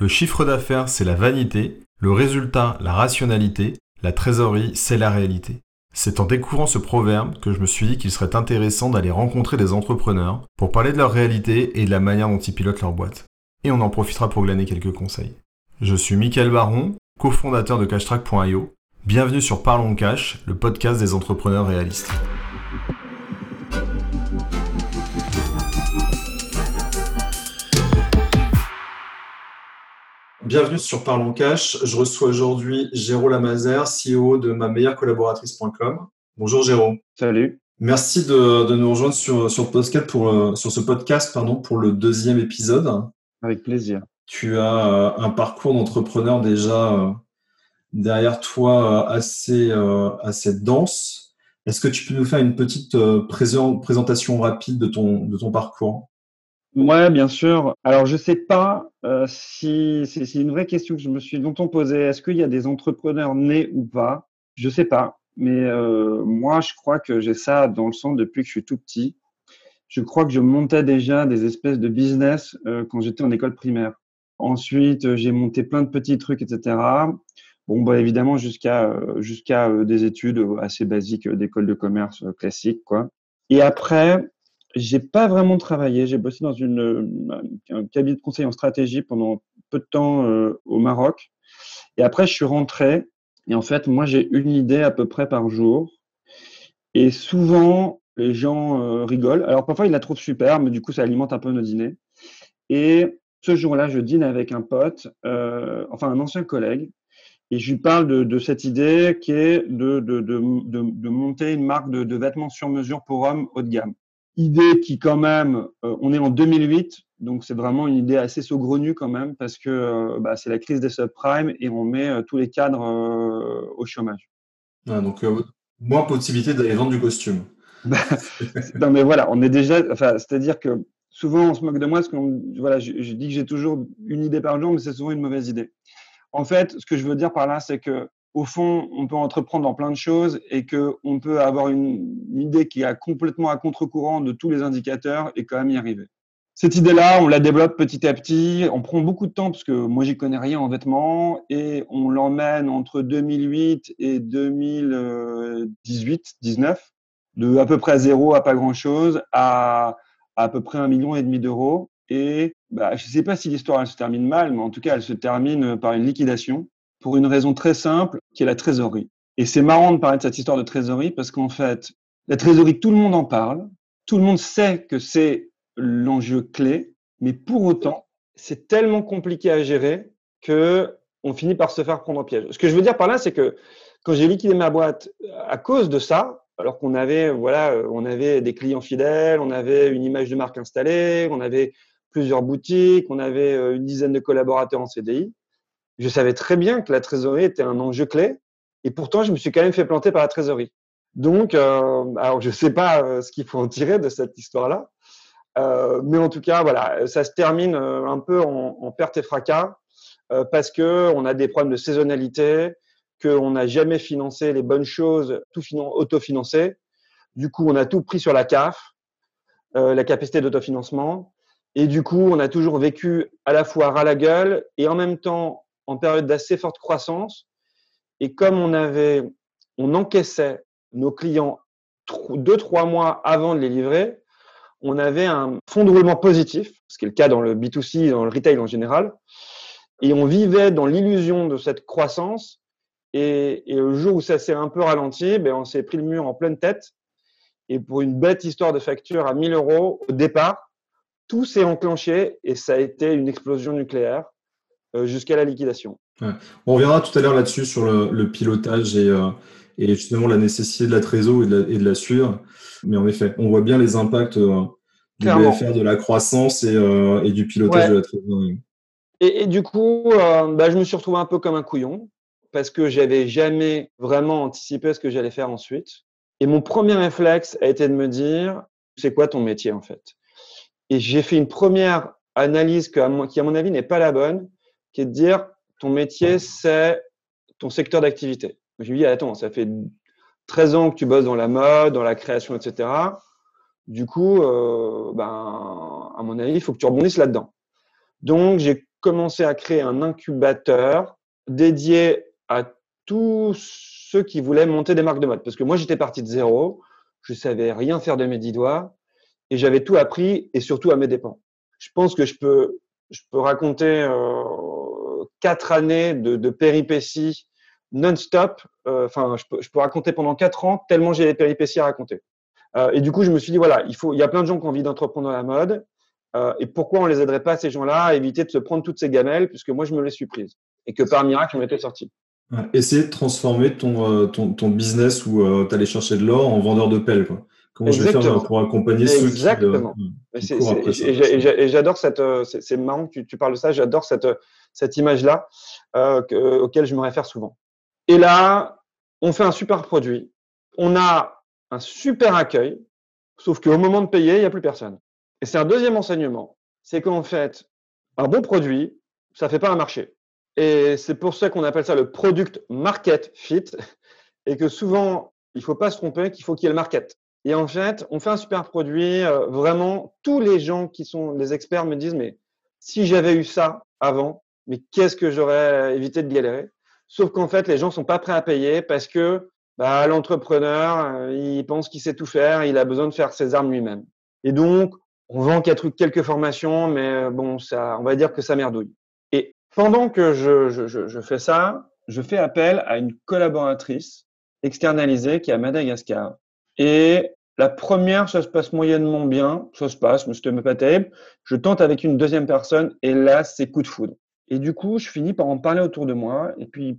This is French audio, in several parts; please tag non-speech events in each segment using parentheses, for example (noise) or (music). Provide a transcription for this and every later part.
Le chiffre d'affaires, c'est la vanité, le résultat, la rationalité, la trésorerie, c'est la réalité. C'est en découvrant ce proverbe que je me suis dit qu'il serait intéressant d'aller rencontrer des entrepreneurs pour parler de leur réalité et de la manière dont ils pilotent leur boîte. Et on en profitera pour glaner quelques conseils. Je suis Mickaël Baron, cofondateur de cashtrack.io. Bienvenue sur Parlons Cash, le podcast des entrepreneurs réalistes. Bienvenue sur Parlons Cash. Je reçois aujourd'hui Géraud Lamazer, CEO de ma meilleure collaboratrice.com. Bonjour Géraud. Salut. Merci de, nous rejoindre sur, sur, podcast pour, euh, sur ce podcast pardon, pour le deuxième épisode. Avec plaisir. Tu as euh, un parcours d'entrepreneur déjà euh, derrière toi assez, assez dense. Est-ce que tu peux nous faire une petite présentation rapide de ton, de ton parcours? Ouais, bien sûr. Alors, je sais pas euh, si c'est une vraie question que je me suis longtemps posée. Est-ce qu'il y a des entrepreneurs nés ou pas? Je sais pas. Mais euh, moi, je crois que j'ai ça dans le sang depuis que je suis tout petit. Je crois que je montais déjà des espèces de business euh, quand j'étais en école primaire. Ensuite, j'ai monté plein de petits trucs, etc. Bon, bah, évidemment, jusqu'à jusqu'à des études assez basiques d'école de commerce classique, quoi. Et après, j'ai pas vraiment travaillé. J'ai bossé dans une, euh, un cabinet de conseil en stratégie pendant peu de temps euh, au Maroc. Et après, je suis rentré. Et en fait, moi, j'ai une idée à peu près par jour. Et souvent, les gens euh, rigolent. Alors, parfois, ils la trouvent super, mais du coup, ça alimente un peu nos dîners. Et ce jour-là, je dîne avec un pote, euh, enfin un ancien collègue, et je lui parle de, de cette idée qui est de, de, de, de monter une marque de, vêtements sur mesure pour hommes haut de gamme idée qui quand même, euh, on est en 2008, donc c'est vraiment une idée assez saugrenue quand même parce que euh, bah, c'est la crise des subprimes et on met euh, tous les cadres au chômage. Ah, donc moins possibilité d'aller vendre du costume. (laughs) non mais voilà, on est déjà, enfin, c'est-à-dire que souvent on se moque de moi parce que voilà, je, je, dis que j'ai toujours une idée par jour, mais c'est souvent une mauvaise idée. En fait, ce que je veux dire par là, c'est que au fond, on peut entreprendre dans plein de choses et qu'on peut avoir une, idée qui est complètement à contre-courant de tous les indicateurs et quand même y arriver. Cette idée-là, on la développe petit à petit. On prend beaucoup de temps parce que moi, j'y connais rien en vêtements et on l'emmène entre 2008 et 2018, 19, de à peu près zéro à pas grand-chose à à, peu près un million et demi d'euros. Et bah, je ne sais pas si l'histoire se termine mal, mais en tout cas, elle se termine par une liquidation pour une raison très simple, qui est la trésorerie. Et c'est marrant de parler de cette histoire de trésorerie parce qu'en fait, la trésorerie, tout le monde en parle, tout le monde sait que c'est l'enjeu clé, mais pour autant, c'est tellement compliqué à gérer que on finit par se faire prendre au piège. Ce que je veux dire par là, c'est que quand j'ai liquidé ma boîte à cause de ça, alors qu'on avait, voilà, on avait des clients fidèles, on avait une image de marque installée, on avait plusieurs boutiques, on avait euh, une dizaine de collaborateurs en CDI, je savais très bien que la trésorerie était un enjeu clé, et pourtant, je me suis quand même fait planter par la trésorerie. Donc, euh, alors je ne sais pas euh, ce qu'il faut en tirer de cette histoire-là, euh, mais en tout cas, voilà, ça se termine un peu en, perte et fracas parce que on a des problèmes de saisonnalité, qu'on n'a jamais financé les bonnes choses, tout autofinancé. Du coup, on a tout pris sur la CAF, la capacité d'autofinancement, et du coup, on a toujours vécu à la fois ras la gueule et en même temps en période d'assez forte croissance. Et comme on avait, on encaissait nos clients deux, trois mois avant de les livrer, on avait un fonds de roulement positif, ce qui est le cas dans le B2C, dans le retail en général. Et on vivait dans l'illusion de cette croissance. Et, le jour où ça s'est un peu ralenti, ben on s'est pris le mur en pleine tête. Et pour une bête histoire de facture à 1000 euros au départ, tout s'est enclenché et ça a été une explosion nucléaire. Euh, jusqu'à la liquidation. On reviendra tout à l'heure là-dessus sur le, pilotage et, euh, et, justement la nécessité de la trésor et de la, suivre. Mais en effet, on voit bien les impacts euh, du BFR, de la croissance et, du pilotage de la trésorerie. Et, du coup, bah, je me suis retrouvé un peu comme un couillon parce que j'avais jamais vraiment anticipé ce que j'allais faire ensuite. Et mon premier réflexe a été de me dire, c'est quoi ton métier en fait? Et j'ai fait une première analyse qui, à mon avis, n'est pas la bonne qui est de dire ton métier, c'est ton secteur d'activité. Je lui dis, attends, ça fait 13 ans que tu bosses dans la mode, dans la création, etc. Du coup, euh, ben, à mon avis, il faut que tu rebondisses là-dedans. Donc, j'ai commencé à créer un incubateur dédié à tous ceux qui voulaient monter des marques de mode. Parce que moi, j'étais parti de zéro, je savais rien faire de mes dix doigts et j'avais tout appris et surtout à mes dépens. Je pense que je peux, je peux raconter euh, quatre années de, péripéties non-stop. Euh, enfin, je, peux, raconter pendant quatre ans tellement j'ai des péripéties à raconter. Euh, et du coup, je me suis dit voilà, il faut, y a plein de gens qui ont envie d'entreprendre dans la mode. Euh, et pourquoi on les aiderait pas ces gens-là à éviter de se prendre toutes ces gamelles puisque moi je me les suis prises et que par miracle on était sorti. Essayer de transformer ton, ton, business où tu allais chercher de l'or en vendeur de pelle. Quoi. Comment Exactement. je vais faire pour accompagner Exactement. ceux qui. Exactement. Et j'adore cette. C'est marrant que tu, tu, parles de ça. J'adore cette, cette image-là euh, auquel je me réfère souvent. Et là, on fait un super produit. On a un super accueil, sauf qu'au moment de payer, il n'y a plus personne. Et c'est un deuxième enseignement. C'est qu'en fait, un bon produit, ça ne fait pas un marché. Et c'est pour ça qu'on appelle ça le product market fit. Et que souvent, il ne faut pas se tromper qu'il faut qu'il y ait le market. Et en fait, on fait un super produit. Euh, vraiment, tous les gens qui sont les experts me disent, mais si j'avais eu ça avant, mais qu'est-ce que j'aurais évité de galérer? Sauf qu'en fait, les gens sont pas prêts à payer parce que bah, l'entrepreneur, euh, il pense qu'il sait tout faire, il a besoin de faire ses armes lui-même. Et donc, on vend quelques formations, mais euh, bon, ça, on va dire que ça merdouille. Et pendant que je, je, je fais ça, je fais appel à une collaboratrice externalisée qui est à Madagascar. Et la première, ça se passe moyennement bien, ça se passe, mais c'était pas terrible. Je tente avec une deuxième personne et là, c'est coup de foudre. Et du coup, je finis par en parler autour de moi. Et puis,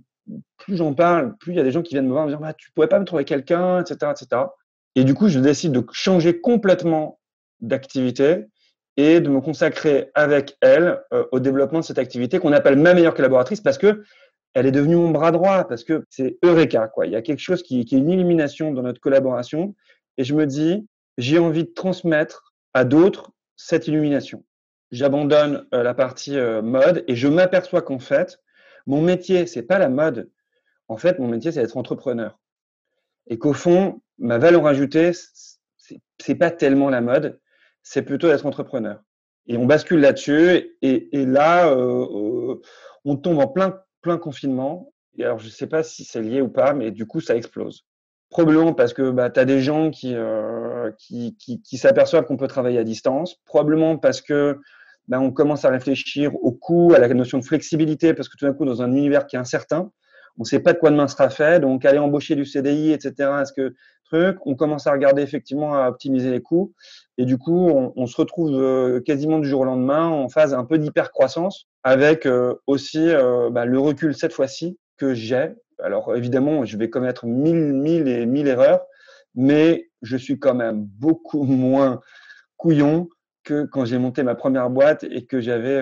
plus j'en parle, plus il y a des gens qui viennent me voir, me dire bah, Tu pourrais pas me trouver quelqu'un, etc., etc. Et du coup, je décide de changer complètement d'activité et de me consacrer avec elle euh, au développement de cette activité qu'on appelle ma meilleure collaboratrice parce que elle est devenue mon bras droit parce que c'est Eureka quoi. Il y a quelque chose qui, est une illumination dans notre collaboration et je me dis j'ai envie de transmettre à d'autres cette illumination. J'abandonne euh, la partie euh, mode et je m'aperçois qu'en fait mon métier c'est pas la mode. En fait mon métier c'est d'être entrepreneur et qu'au fond ma valeur ajoutée c'est pas tellement la mode, c'est plutôt d'être entrepreneur. Et on bascule là-dessus, et, là, euh, on tombe en plein, plein confinement. Alors, je ne sais pas si c'est lié ou pas, mais du coup, ça explose. Probablement parce que bah, tu as des gens qui, euh, qui, qui s'aperçoivent qu'on peut travailler à distance. Probablement parce que bah, on commence à réfléchir au coût, à la notion de flexibilité, parce que tout d'un coup, dans un univers qui est incertain, on ne sait pas de quoi demain sera fait. Donc, aller embaucher du CDI, etc., est-ce que truc, on commence à regarder effectivement à optimiser les coûts. Et du coup, on, on se retrouve euh, quasiment du jour au lendemain en phase un peu d'hyper-croissance avec euh, aussi euh, bah, le recul cette fois-ci que j'ai. Alors évidemment, je vais commettre mille, mille et mille erreurs, mais je suis quand même beaucoup (laughs) moins couillon que quand j'ai monté ma première boîte et que j'avais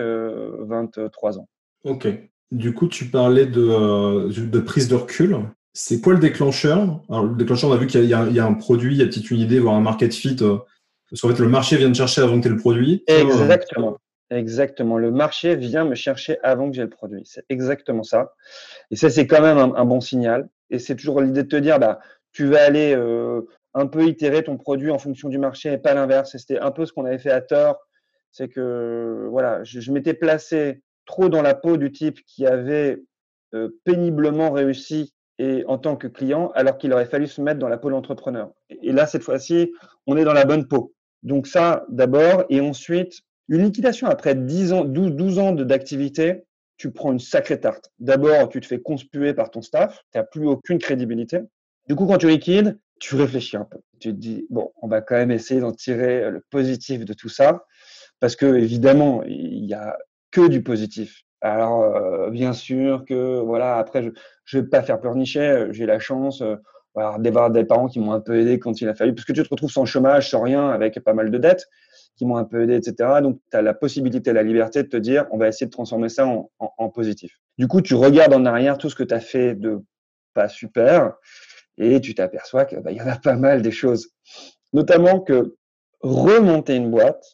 23 ans. Ok. Du coup, tu parlais de, de prise de recul. C'est quoi le déclencheur? Alors, le déclencheur, on a vu qu'il y, y, a un produit, il y a peut-être une idée, voire un market fit parce qu'en fait, le marché vient de chercher tu aies le produit. Exactement. Exactement. Le marché vient me chercher avant que j'ai le produit. C'est exactement ça. Et ça, c'est quand même un, bon signal. Et c'est toujours l'idée de te dire, bah, tu vas aller euh, un peu itérer ton produit en fonction du marché et pas l'inverse. Et c'était un peu ce qu'on avait fait à tort. C'est que, voilà, je, m'étais placé trop dans la peau du type qui avait euh, péniblement réussi et en tant que client, alors qu'il aurait fallu se mettre dans la peau de l'entrepreneur. Et là, cette fois-ci, on est dans la bonne peau. Donc ça, d'abord. Et ensuite, une liquidation après 10 ans, 12, 12 ans d'activité, tu prends une sacrée tarte. D'abord, tu te fais conspuer par ton staff, tu n'as plus aucune crédibilité. Du coup, quand tu liquides, tu réfléchis un peu. Tu te dis, bon, on va quand même essayer d'en tirer le positif de tout ça, parce que évidemment, il n'y a que du positif. Alors, euh, bien sûr que, voilà, après, je ne vais pas faire pleurnicher, j'ai la chance euh, d'avoir des parents qui m'ont un peu aidé quand il a fallu, parce que tu te retrouves sans chômage, sans rien, avec pas mal de dettes, qui m'ont un peu aidé, etc. Donc, tu as la possibilité, la liberté de te dire, on va essayer de transformer ça en, positif. Du coup, tu regardes en arrière tout ce que tu as fait de pas super, et tu t'aperçois qu'il bah, y en a pas mal des choses. Notamment que remonter une boîte,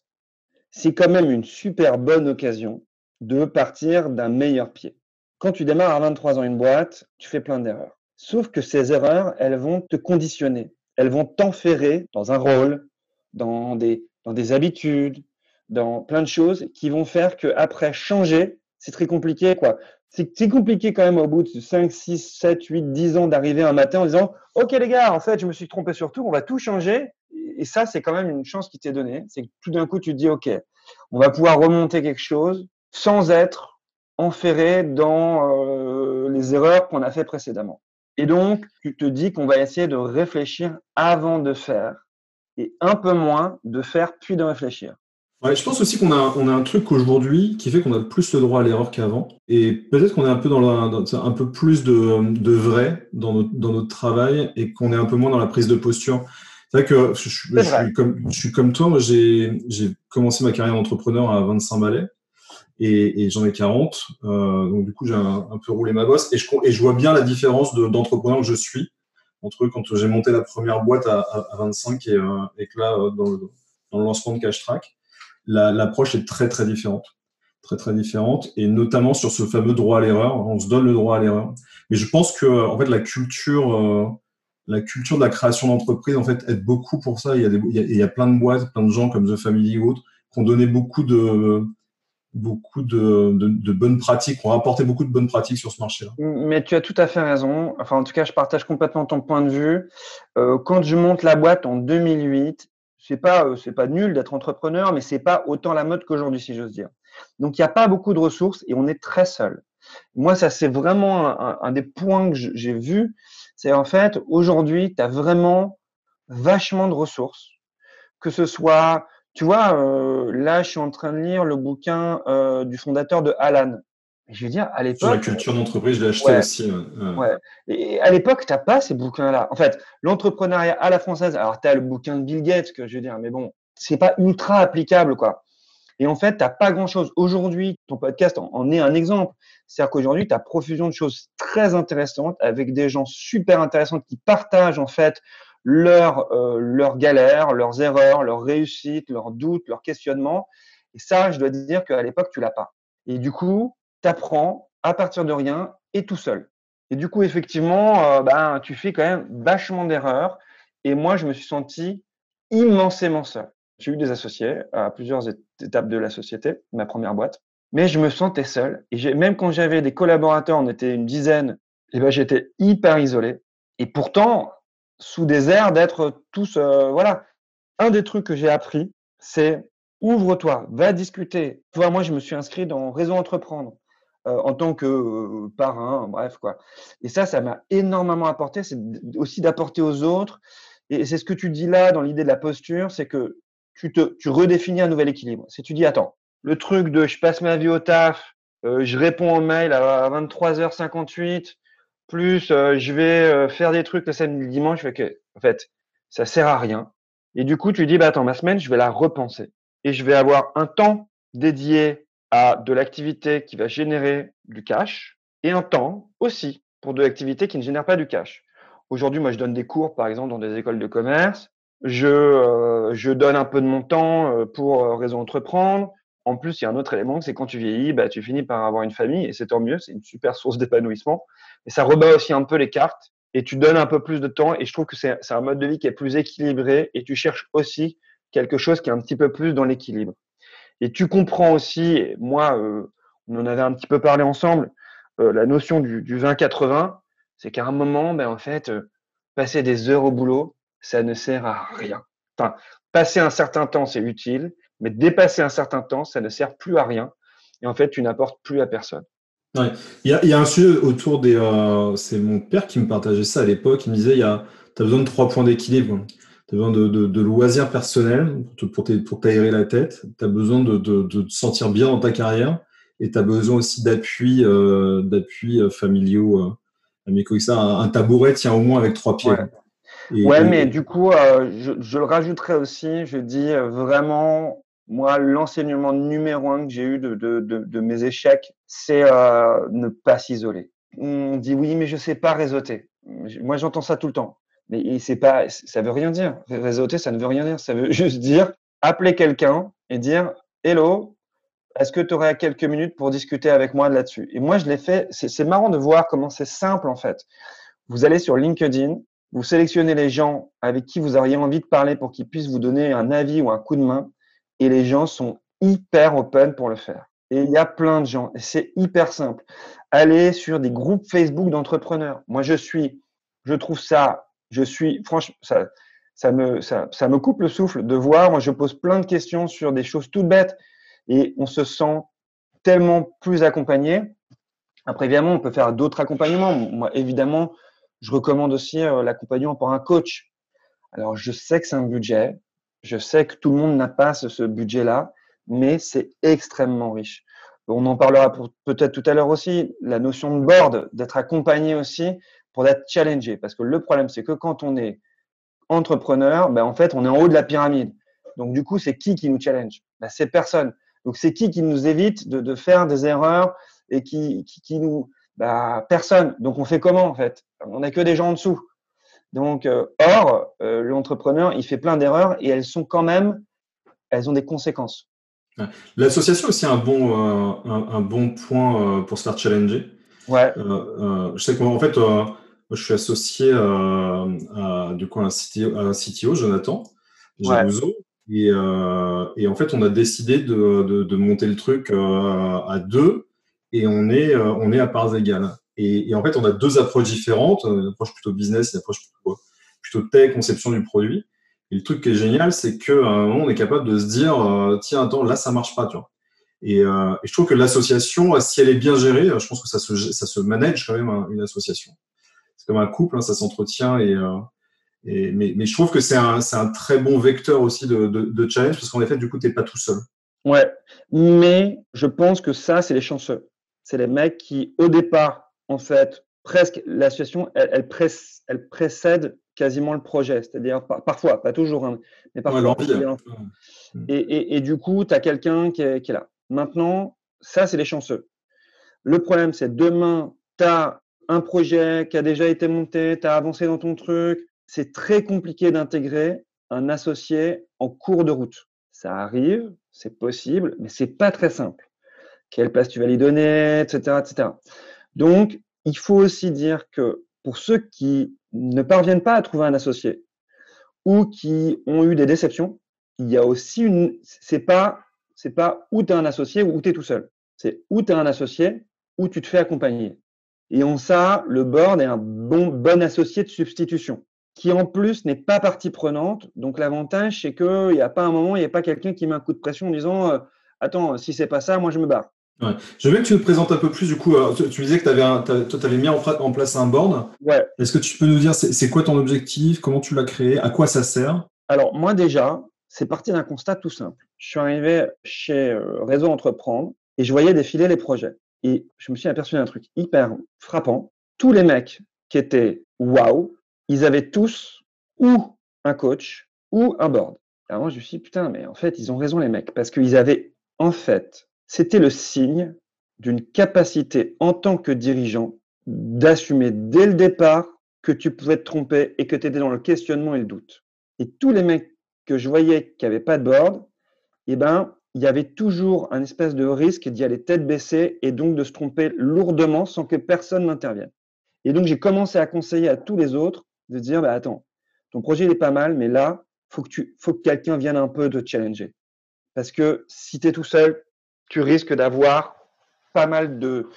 c'est quand même une super bonne occasion de partir d'un meilleur pied. Quand tu démarres à 23 ans une boîte, tu fais plein d'erreurs. Sauf que ces erreurs, elles vont te conditionner. Elles vont t'enferrer dans un rôle, dans des, dans des habitudes, dans plein de choses qui vont faire que après changer, c'est très compliqué, quoi. C'est compliqué quand même au bout de 5, 6, 7, 8, 10 ans d'arriver un matin en disant Ok, les gars, en fait, je me suis trompé sur tout, on va tout changer. Et ça, c'est quand même une chance qui t'est donnée. C'est que tout d'un coup, tu te dis Ok, on va pouvoir remonter quelque chose sans être enferré dans euh, les erreurs qu'on a fait précédemment. Et donc, tu te dis qu'on va essayer de réfléchir avant de faire et un peu moins de faire puis de réfléchir. Ouais, je pense aussi qu'on a, on a un truc aujourd'hui qui fait qu'on a plus le droit à l'erreur qu'avant. Et peut-être qu'on est un peu dans, un peu plus de, de vrai dans notre, dans notre travail et qu'on est un peu moins dans la prise de posture. C'est vrai que je, je, suis comme, je suis comme toi, j'ai, j'ai commencé ma carrière d'entrepreneur à 25 balais et, et j'en ai 40. Euh, donc du coup, j'ai un, peu roulé ma bosse et je, et je vois bien la différence de, d'entrepreneur que je suis entre quand j'ai monté la première boîte à, à, 25 et, euh, et que là, euh, dans le, lancement de Cash Track l'approche est très très différente, très très différente, et notamment sur ce fameux droit à l'erreur. On se donne le droit à l'erreur, mais je pense que en fait la culture, euh, la culture de la création d'entreprise en fait aide beaucoup pour ça. Il y a des, il y a, plein de boîtes, plein de gens comme The Family ou autres qui ont donné beaucoup de beaucoup de, bonnes pratiques, ont apporté beaucoup de bonnes pratiques sur ce marché-là. Mais tu as tout à fait raison. Enfin, en tout cas, je partage complètement ton point de vue. Euh, quand je monte la boîte en 2008, c'est pas euh, c'est pas nul d'être entrepreneur, mais c'est pas autant la mode qu'aujourd'hui, si j'ose dire. Donc il n'y a pas beaucoup de ressources et on est très seul. Moi, ça c'est vraiment un, des points que j'ai vu, c'est en fait aujourd'hui, tu as vraiment vachement de ressources, que ce soit, tu vois, euh, là je suis en train de lire le bouquin euh, du fondateur de Alan, je veux dire, à l'époque. Sur la culture d'entreprise, je l'ai acheté aussi. Ouais. Et à l'époque, tu n'as pas ces bouquins-là. En fait, l'entrepreneuriat à la française, alors tu as le bouquin de Bill Gates, que je veux dire, mais bon, c'est pas ultra applicable, quoi. Et en fait, tu n'as pas grand-chose. Aujourd'hui, ton podcast en, est un exemple. C'est-à-dire qu'aujourd'hui, tu as profusion de choses très intéressantes avec des gens super intéressants qui partagent, en fait, leurs euh, leurs galères, leurs erreurs, leurs réussites, leurs doutes, leurs questionnements. Et ça, je dois dire qu'à l'époque, tu l'as pas. Et du coup, apprends à partir de rien et tout seul. Et du coup, effectivement, euh, ben, tu fais quand même vachement d'erreurs. Et moi, je me suis senti immensément seul. J'ai eu des associés à plusieurs étapes de la société, ma première boîte, mais je me sentais seul. Et même quand j'avais des collaborateurs, on était une dizaine, et ben, j'étais hyper isolé. Et pourtant, sous des airs d'être tous, euh, voilà. Un des trucs que j'ai appris, c'est ouvre-toi, va discuter. Toi, moi, je me suis inscrit dans Réseau Entreprendre. Euh, en tant que euh, parrain, bref quoi. Et ça, ça m'a énormément apporté. C'est aussi d'apporter aux autres. Et c'est ce que tu dis là dans l'idée de la posture, c'est que tu te, tu redéfinis un nouvel équilibre. Si tu dis, attends, le truc de je passe ma vie au taf, je réponds aux mails à 23h58, plus je vais faire des trucs le samedi, le dimanche, fait en fait, ça sert à rien. Et du coup, tu dis, bah attends, ma semaine, je vais la repenser. Et je vais avoir un temps dédié à de l'activité qui va générer du cash et un temps aussi pour de l'activité qui ne génère pas du cash. Aujourd'hui, moi, je donne des cours, par exemple, dans des écoles de commerce. Je, euh, je donne un peu de mon temps euh, pour euh, Réseau Entreprendre. En plus, il y a un autre élément, c'est quand tu vieillis, bah, tu finis par avoir une famille et c'est tant mieux, c'est une super source d'épanouissement. Et ça rebat aussi un peu les cartes et tu donnes un peu plus de temps. Et je trouve que c'est un mode de vie qui est plus équilibré et tu cherches aussi quelque chose qui est un petit peu plus dans l'équilibre. Et tu comprends aussi, moi, euh, on en avait un petit peu parlé ensemble, euh, la notion du, du 20-80, c'est qu'à un moment, ben, en fait, euh, passer des heures au boulot, ça ne sert à rien. Enfin, passer un certain temps, c'est utile, mais dépasser un certain temps, ça ne sert plus à rien. Et en fait, tu n'apportes plus à personne. Ouais. Il, y a, il, y a, un sujet autour des. c'est mon père qui me partageait ça à l'époque. Il me disait tu as besoin de trois points d'équilibre tu as besoin de, de, de, loisirs personnels pour, pour t'aérer la tête, tu as besoin de, de, te sentir bien dans ta carrière et tu as besoin aussi d'appui euh, d'appui euh, familiaux, euh, amicaux. Ça, un, tabouret tient au moins avec trois pieds. Ouais, mais du coup, euh, je, je, le rajouterais aussi, je dis euh, vraiment, moi, l'enseignement numéro un que j'ai eu de, mes échecs, c'est euh, ne pas s'isoler. On dit oui, mais je sais pas réseauter. Moi, j'entends ça tout le temps. Mais c'est pas, ça veut rien dire. Réseauter, ça ne veut rien dire. Ça veut (laughs) juste dire appeler quelqu'un et dire Hello, est-ce que tu aurais quelques minutes pour discuter avec moi là-dessus? Et moi, je l'ai fait. C'est marrant de voir comment c'est simple en fait. Vous allez sur LinkedIn, vous sélectionnez les gens avec qui vous auriez envie de parler pour qu'ils puissent vous donner un avis ou un coup de main, et les gens sont hyper open pour le faire. Et il y a plein de gens. C'est hyper simple. Allez sur des groupes Facebook d'entrepreneurs. Moi, je suis, je trouve ça, je suis, franchement, ça, me, ça, ça me coupe le souffle de voir. Moi, je pose plein de questions sur des choses toutes bêtes et on se sent tellement plus accompagné. Après, évidemment, on peut faire d'autres accompagnements. Moi, évidemment, je recommande aussi euh, l'accompagnement par un coach. Alors, je sais que c'est un budget. Je sais que tout le monde n'a pas ce budget-là mais c'est extrêmement riche. On en parlera peut-être tout à l'heure aussi, la notion de board, d'être accompagné aussi pour être challengé. Parce que le problème, c'est que quand on est entrepreneur, ben en fait, on est en haut de la pyramide. Donc, du coup, c'est qui qui nous challenge? Ben, C'est personne. Donc, c'est qui qui nous évite de, faire des erreurs et qui, qui, nous. Ben, personne. Donc, on fait comment en fait? On n'a que des gens en dessous. Donc, euh, or, euh, l'entrepreneur, il fait plein d'erreurs et elles sont quand même, elles ont des conséquences. L'association aussi un bon, euh, un, bon point pour se faire challenger. Ouais. Je sais qu'en fait, je suis associé à, du coup, un CTO, Jonathan Jalouzo. Et, et, en fait, on a décidé de, de, monter le truc à deux et on est, on est à parts égales. Et, et, en fait, on a deux approches différentes, une approche plutôt business, une approche plutôt, plutôt tech, conception du produit. Et le truc qui est génial, c'est qu'à un moment, on est capable de se dire, euh, tiens, attends, là, ça marche pas, tu vois. Et, euh, et je trouve que l'association, si elle est bien gérée, je pense que ça se, ça se manage quand même hein, une association. C'est comme un couple, hein, ça s'entretient. Et, euh, et, mais, je trouve que c'est un, un, très bon vecteur aussi de, de, de challenge parce qu'en effet, du coup, tu n'es pas tout seul. Ouais, mais je pense que ça, c'est les chanceux. C'est les mecs qui, au départ, en fait, presque l'association, elle, elle, presse, elle précède quasiment le projet. C'est-à-dire, parfois, pas toujours, hein, mais parfois. Hein. Mm. et, et, et, du coup, tu as quelqu'un qui, qui, est là. Maintenant, ça, c'est les chanceux. Le problème, c'est demain, tu as un projet qui a déjà été monté, tu as avancé dans ton truc. C'est très compliqué d'intégrer un associé en cours de route. Ça arrive, c'est possible, mais c'est pas très simple. Quelle place tu vas lui donner, etc., etc. Donc, il faut aussi dire que pour ceux qui ne parviennent pas à trouver un associé ou qui ont eu des déceptions, il y a aussi une. C'est pas, c'est pas où tu es un associé ou où tu es tout seul. C'est où tu es un associé, où tu te fais accompagner. Et en ça, le board est un bon, bon associé de substitution qui en plus n'est pas partie prenante. Donc l'avantage, c'est qu'il n'y a pas un moment, il n'y a pas quelqu'un qui met un coup de pression en disant euh, Attends, si c'est pas ça, moi je me barre. Ouais. Je veux que tu me présentes un peu plus, du coup, tu, disais que tu avais, avais, mis en, place un board. Ouais. Est-ce que tu peux nous dire, c'est quoi ton objectif, comment tu l'as créé, à quoi ça sert? Alors, moi déjà, c'est parti d'un constat tout simple. Je suis arrivé chez euh, Réseau Entreprendre et je voyais défiler les projets. Et je me suis aperçu d'un truc hyper frappant. Tous les mecs qui étaient waouh, ils avaient tous ou un coach ou un board. Alors moi, je me suis dit, putain, mais en fait, ils ont raison, les mecs, parce qu'ils avaient en fait c'était le signe d'une capacité en tant que dirigeant d'assumer dès le départ que tu pouvais te tromper et que tu étais dans le questionnement et le doute. Et tous les mecs que je voyais qui n'avaient pas de board, eh ben, il y avait toujours un espèce de risque d'y aller tête baissée et donc de se tromper lourdement sans que personne n'intervienne. Et donc, j'ai commencé à conseiller à tous les autres de dire, bah, attends, ton projet est pas mal, mais là, faut que tu, faut que quelqu'un vienne un peu te challenger. Parce que si tu es tout seul, tu risques d'avoir pas mal de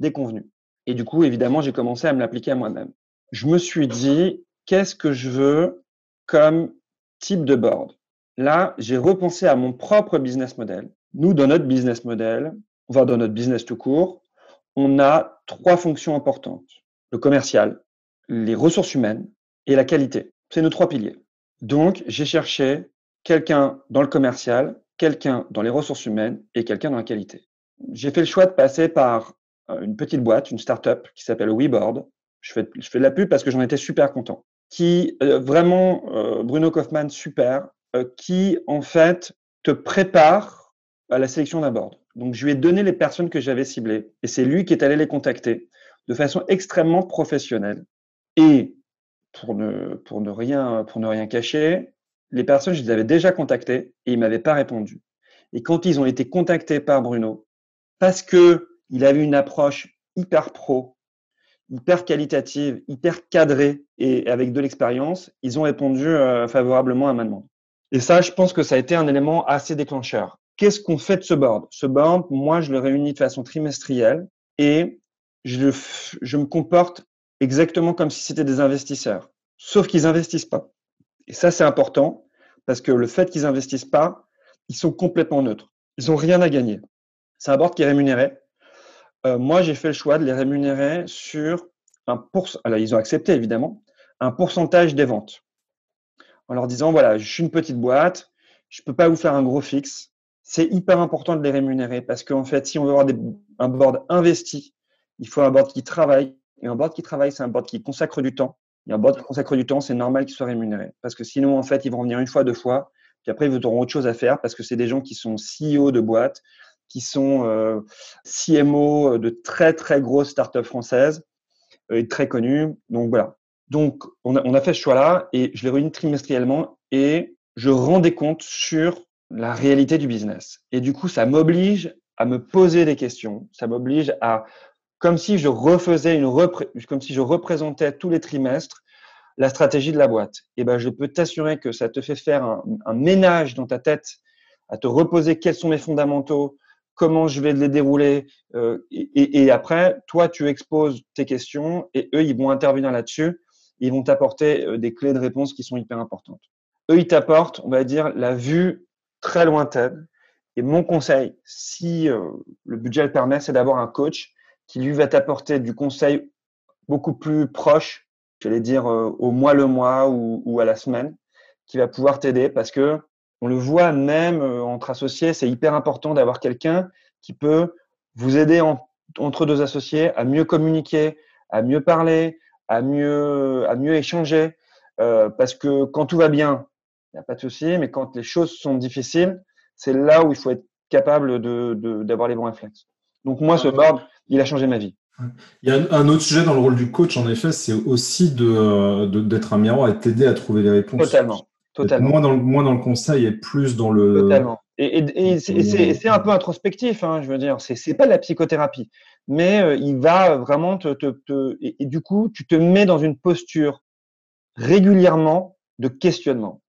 déconvenus. Et du coup, évidemment, j'ai commencé à me l'appliquer à moi-même. Je me suis dit, qu'est-ce que je veux comme type de board? Là, j'ai repensé à mon propre business model. Nous, dans notre business model, va dans notre business tout court, on a trois fonctions importantes. Le commercial, les ressources humaines et la qualité. C'est nos trois piliers. Donc, j'ai cherché quelqu'un dans le commercial quelqu'un dans les ressources humaines et quelqu'un dans la qualité. J'ai fait le choix de passer par euh, une petite boîte, une start-up qui s'appelle WeBoard. Je fais, de la pub parce que j'en étais super content. Qui, euh, vraiment, euh, Bruno Kaufmann, super, qui, en fait, te prépare à la sélection d'un board. Donc, je lui ai donné les personnes que j'avais ciblées et c'est lui qui est allé les contacter de façon extrêmement professionnelle. Et pour ne, pour ne, rien, pour ne rien cacher, les personnes, je les avais déjà contactées et ils m'avaient pas répondu. Et quand ils ont été contactés par Bruno, parce que il avait une approche hyper pro, hyper qualitative, hyper cadrée et avec de l'expérience, ils ont répondu euh, favorablement à ma demande. Et ça, je pense que ça a été un élément assez déclencheur. qu'est-ce qu'on fait de ce board? Ce board, moi, je le réunis de façon trimestrielle et je, je me comporte exactement comme si c'était des investisseurs, sauf qu'ils investissent pas. Et ça, c'est important parce que le fait qu'ils investissent pas, ils sont complètement neutres. Ils n'ont rien à gagner. C'est un board qui est rémunéré. Euh, moi, j'ai fait le choix de les rémunérer sur un pourcentage. Alors, ils ont accepté évidemment un pourcentage des ventes. En leur disant voilà, je suis une petite boîte, je peux pas vous faire un gros fixe. C'est hyper important de les rémunérer parce qu'en fait, si on veut avoir un board investi, il faut un board qui travaille. Et un board qui travaille, c'est un board qui consacre du temps. Et un board qui consacre du temps, c'est normal qu'il soit rémunéré. Parce que sinon, en fait, ils vont venir une fois, deux fois, puis après, ils auront autre chose à faire parce que c'est des gens qui sont CEO de boîtes, qui sont euh, CMO de très, très grosses startups françaises euh, et très connues. Donc voilà. Donc, on a, fait ce choix-là et je les réunis trimestriellement et je rends des comptes sur la réalité du business. Et du coup, ça m'oblige à me poser des questions. Ça m'oblige à, comme si je refaisais une, comme si je représentais tous les trimestres la stratégie de la boîte. Et ben, je peux t'assurer que ça te fait faire un, ménage dans ta tête, à te reposer quels sont mes fondamentaux, comment je vais les dérouler. Euh, et, et, après, toi, tu exposes tes questions et eux, ils vont intervenir là-dessus. Ils vont t'apporter euh, des clés de réponse qui sont hyper importantes. Eux, ils t'apportent, on va dire, la vue très lointaine. Et mon conseil, si euh, le budget le permet, c'est d'avoir un coach qui lui va t'apporter du conseil beaucoup plus proche, j'allais dire euh, au mois le mois ou, ou, à la semaine, qui va pouvoir t'aider parce que on le voit même euh, entre associés, c'est hyper important d'avoir quelqu'un qui peut vous aider en, entre deux associés à mieux communiquer, à mieux parler, à mieux, à mieux échanger. Euh, parce que quand tout va bien, il n'y a pas de souci, mais quand les choses sont difficiles, c'est là où il faut être capable d'avoir de, de, les bons réflexes. Donc moi, ce board, il a changé ma vie. Il y a un autre sujet dans le rôle du coach, en effet, c'est aussi d'être de, d'être un miroir et t'aider à trouver les réponses. Totalement. Totalement. Moins dans, le, moins dans le conseil et plus dans le. Totalement. Et, et, et c'est un peu introspectif, hein, je veux dire. C'est pas de la psychothérapie, mais euh, il va vraiment te. te, te et, et, du coup, tu te mets dans une posture régulièrement de questionnement.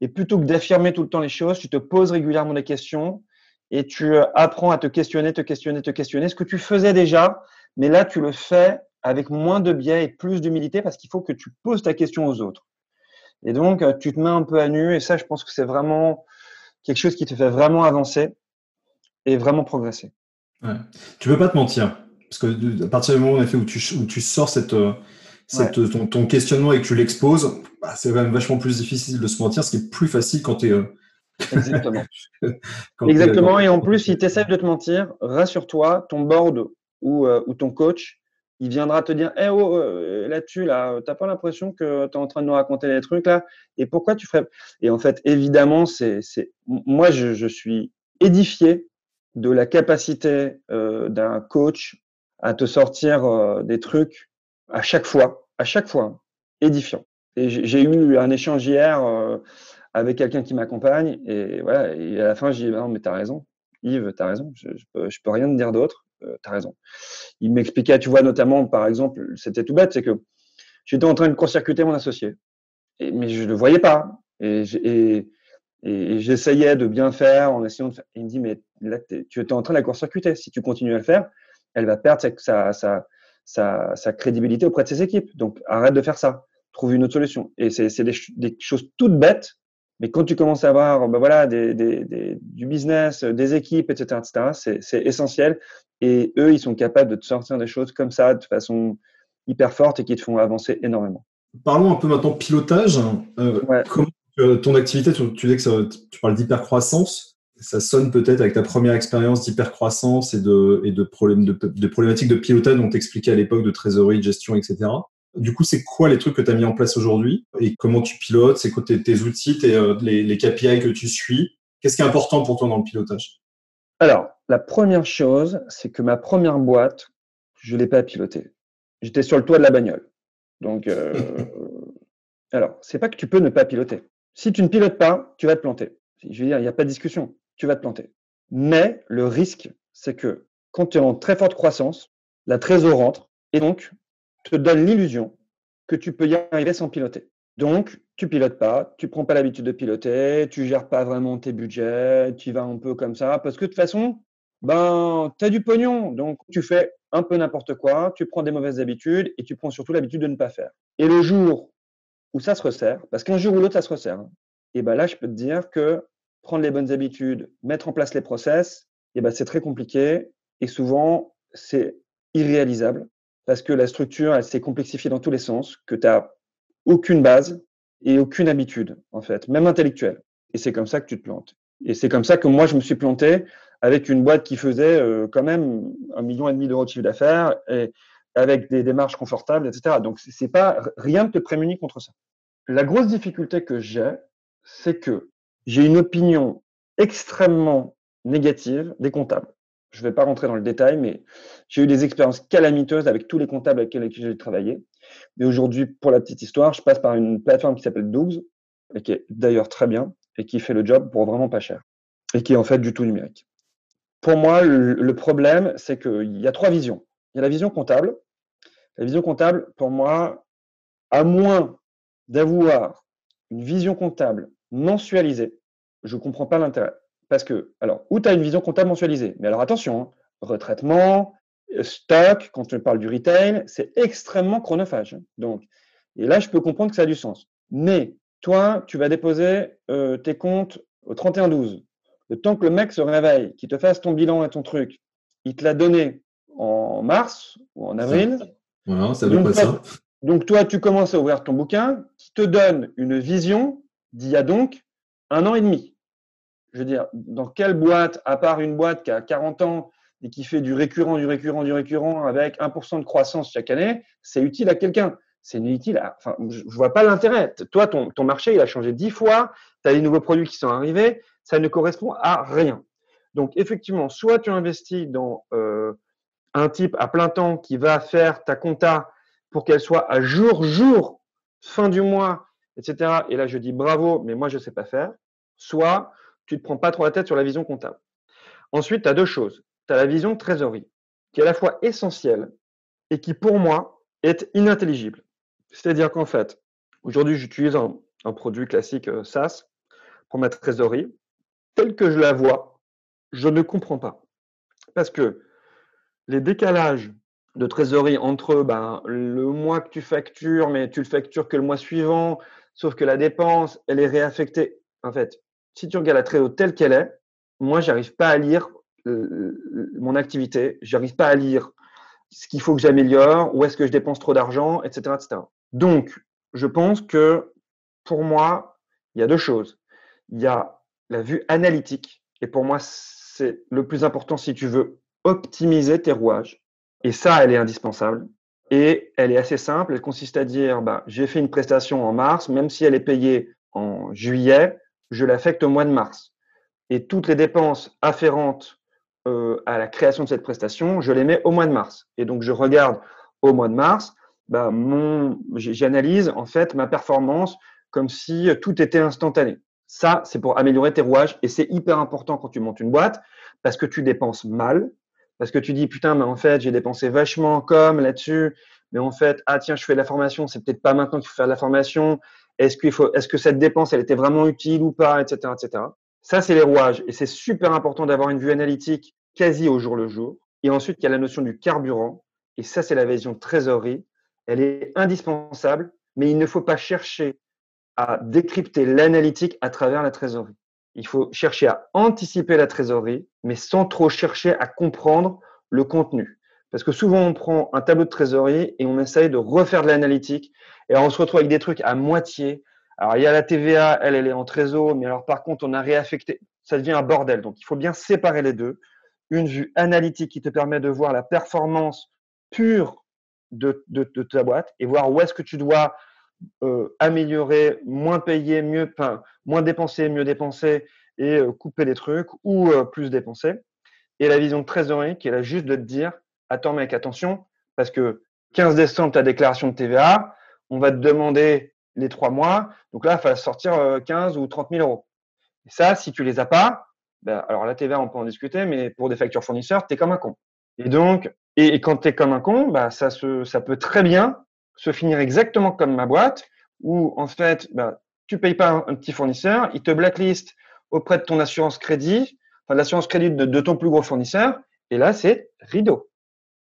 Et plutôt que d'affirmer tout le temps les choses, tu te poses régulièrement des questions et tu euh, apprends à te questionner, te questionner, te questionner. Ce que tu faisais déjà, mais là, tu le fais avec moins de biais et plus d'humilité parce qu'il faut que tu poses ta question aux autres. Et donc, euh, tu te mets un peu à nu et ça, je pense que c'est vraiment quelque chose qui te fait vraiment avancer et vraiment progresser. Ouais. Tu peux pas te mentir. Parce que à partir du moment en effet, où, tu, où tu sors cette, euh, cette, ouais. ton, ton, questionnement et que tu l'exposes, bah, c'est quand même vachement plus difficile de se mentir, ce qui est plus facile quand tu es. Euh... Exactement. (laughs) Exactement. Et en plus, si tu essaies de te mentir, rassure-toi, ton board ou, euh, ou ton coach, il viendra te dire hey, oh, euh, là-dessus, là, t'as pas l'impression que tu es en train de nous raconter des trucs là? Et pourquoi tu ferais? Et en fait, évidemment, c'est, moi, je, je, suis édifié de la capacité euh, d'un coach à te sortir euh, des trucs à chaque fois, à chaque fois, édifiant. Et j'ai eu un échange hier euh, avec quelqu'un qui m'accompagne et voilà, et à la fin, j'ai dit non, mais t'as raison, Yves, t'as raison, je, je, peux, rien te dire d'autre euh, tu as raison. Il m'expliquait, tu vois, notamment, par exemple, c'était tout bête, c'est que j'étais en train de court-circuiter mon associé, mais je ne le voyais pas. Et, j'essayais de bien faire en essayant de faire. Il me dit, mais là, tu étais en train de la court-circuiter. Si tu continues à le faire, elle va perdre sa, crédibilité auprès de ses équipes. Donc, arrête de faire ça. Trouve une autre solution. Et c'est des choses toutes bêtes mais quand tu commences à avoir ben voilà, des, des, des, du business, des équipes, etc., etc. c'est essentiel. Et eux, ils sont capables de te sortir des choses comme ça de façon hyper forte et qui te font avancer énormément. Parlons un peu maintenant pilotage. Euh, ouais. Comment euh, ton activité, tu, tu dis que ça, tu parles d'hypercroissance. Ça sonne peut-être avec ta première expérience d'hypercroissance et, de, et de, problème, de, de problématiques de pilotage dont tu expliquais à l'époque de trésorerie, de gestion, etc. Du coup, c'est quoi les trucs que tu as mis en place aujourd'hui et comment tu pilotes? C'est quoi tes, tes outils, tes, euh, les, les KPI que tu suis? Qu'est-ce qui est important pour toi dans le pilotage? Alors, la première chose, c'est que ma première boîte, je ne l'ai pas pilotée. J'étais sur le toit de la bagnole. Donc, euh, (laughs) alors, c'est pas que tu peux ne pas piloter. Si tu ne pilotes pas, tu vas te planter. Je veux dire, il n'y a pas de discussion. Tu vas te planter. Mais le risque, c'est que quand tu es en très forte croissance, la trésor rentre et donc donne l'illusion que tu peux y arriver sans piloter. Donc, tu pilotes pas, tu prends pas l'habitude de piloter, tu gères pas vraiment tes budgets, tu vas un peu comme ça, parce que de toute façon, ben, tu as du pognon, donc tu fais un peu n'importe quoi, tu prends des mauvaises habitudes et tu prends surtout l'habitude de ne pas faire. Et le jour où ça se resserre, parce qu'un jour ou l'autre, ça se resserre, et ben là, je peux te dire que prendre les bonnes habitudes, mettre en place les process, et ben c'est très compliqué et souvent, c'est irréalisable parce que la structure, elle s'est complexifiée dans tous les sens, que tu n'as aucune base et aucune habitude, en fait, même intellectuelle. Et c'est comme ça que tu te plantes. Et c'est comme ça que moi, je me suis planté avec une boîte qui faisait euh, quand même un million et demi d'euros de chiffre d'affaires et avec des démarches confortables, etc. Donc, c'est pas rien ne te prémunit contre ça. La grosse difficulté que j'ai, c'est que j'ai une opinion extrêmement négative des comptables. Je ne vais pas rentrer dans le détail, mais j'ai eu des expériences calamiteuses avec tous les comptables avec lesquels j'ai travaillé. Mais aujourd'hui, pour la petite histoire, je passe par une plateforme qui s'appelle Dougs, et qui est d'ailleurs très bien, et qui fait le job pour vraiment pas cher, et qui est en fait du tout numérique. Pour moi, le problème, c'est qu'il y a trois visions. Il y a la vision comptable. La vision comptable, pour moi, à moins d'avoir une vision comptable mensualisée, je ne comprends pas l'intérêt. Parce que, alors, où tu as une vision comptable mensualisée, mais alors attention, hein, retraitement, euh, stock, quand tu parles du retail, c'est extrêmement chronophage. Donc, et là, je peux comprendre que ça a du sens. Mais toi, tu vas déposer euh, tes comptes au 31-12. Le temps que le mec se réveille, qu'il te fasse ton bilan et ton truc, il te l'a donné en mars ou en avril. Voilà, ça veut pas ça. Donc, toi, tu commences à ouvrir ton bouquin qui te donne une vision d'il y a donc un an et demi. Je veux dire, dans quelle boîte, à part une boîte qui a 40 ans et qui fait du récurrent, du récurrent, du récurrent avec 1% de croissance chaque année, c'est utile à quelqu'un. C'est inutile. enfin, je ne vois pas l'intérêt. Toi, ton, marché, il a changé dix fois. Tu as des nouveaux produits qui sont arrivés. Ça ne correspond à rien. Donc, effectivement, soit tu investis dans euh, un type à plein temps qui va faire ta compta pour qu'elle soit à jour, jour, fin du mois, etc. Et là, je dis bravo, mais moi, je ne sais pas faire. Soit tu ne te prends pas trop la tête sur la vision comptable. Ensuite, tu as deux choses. Tu as la vision trésorerie, qui est à la fois essentielle et qui, pour moi, est inintelligible. C'est-à-dire qu'en fait, aujourd'hui, j'utilise un, produit classique euh, SaaS pour ma trésorerie. Tel que je la vois, je ne comprends pas. Parce que les décalages de trésorerie entre ben, le mois que tu factures, mais tu le factures que le mois suivant, sauf que la dépense, elle est réaffectée. En fait, si tu regardes la trésorerie telle qu'elle est, moi, j'arrive pas à lire euh, mon activité, j'arrive pas à lire ce qu'il faut que j'améliore, où est-ce que je dépense trop d'argent, etc., etc. Donc, je pense que pour moi, il y a deux choses. Il y a la vue analytique, et pour moi, c'est le plus important si tu veux optimiser tes rouages. Et ça, elle est indispensable. Et elle est assez simple. Elle consiste à dire, bah, j'ai fait une prestation en mars, même si elle est payée en juillet, je l'affecte au mois de mars. Et toutes les dépenses afférentes euh, à la création de cette prestation, je les mets au mois de mars. Et donc, je regarde au mois de mars, bah, j'analyse en fait ma performance comme si tout était instantané. Ça, c'est pour améliorer tes rouages et c'est hyper important quand tu montes une boîte parce que tu dépenses mal, parce que tu dis putain, mais en fait, j'ai dépensé vachement comme là-dessus, mais en fait, ah tiens, je fais de la formation, c'est peut-être pas maintenant qu'il faut faire de la formation, est-ce qu'il faut, est-ce que cette dépense, elle était vraiment utile ou pas, etc., etc. Ça, c'est les rouages. Et c'est super important d'avoir une vue analytique quasi au jour le jour. Et ensuite, il y a la notion du carburant. Et ça, c'est la vision trésorerie. Elle est indispensable, mais il ne faut pas chercher à décrypter l'analytique à travers la trésorerie. Il faut chercher à anticiper la trésorerie, mais sans trop chercher à comprendre le contenu. Parce que souvent, on prend un tableau de trésorerie et on essaye de refaire de l'analytique et on se retrouve avec des trucs à moitié. Alors, il y a la TVA, elle, elle est en trésor, mais alors par contre, on a réaffecté. Ça devient un bordel. Donc, il faut bien séparer les deux. Une vue analytique qui te permet de voir la performance pure de, ta boîte et voir où est-ce que tu dois euh, améliorer, moins payer, mieux, enfin, moins dépenser, mieux dépenser et euh, couper des trucs ou euh, plus dépenser. Et la vision de trésorerie qui est là juste de te dire, attends mec, attention, parce que 15 décembre, ta déclaration de TVA, on va te demander les trois mois. Donc là, il va sortir 15 euh, ou 30 000 euros. Ça, si tu les as pas, ben, alors la TVA, on peut en discuter, mais pour des factures fournisseurs, tu es comme un con. Et donc, et, quand tu es comme un con, bah, ça, peut très bien se finir exactement comme ma boîte, où en fait, bah, tu payes pas un, petit fournisseur, il te blacklist auprès de ton assurance crédit, enfin l'assurance crédit de, ton plus gros fournisseur, et là c'est rideau.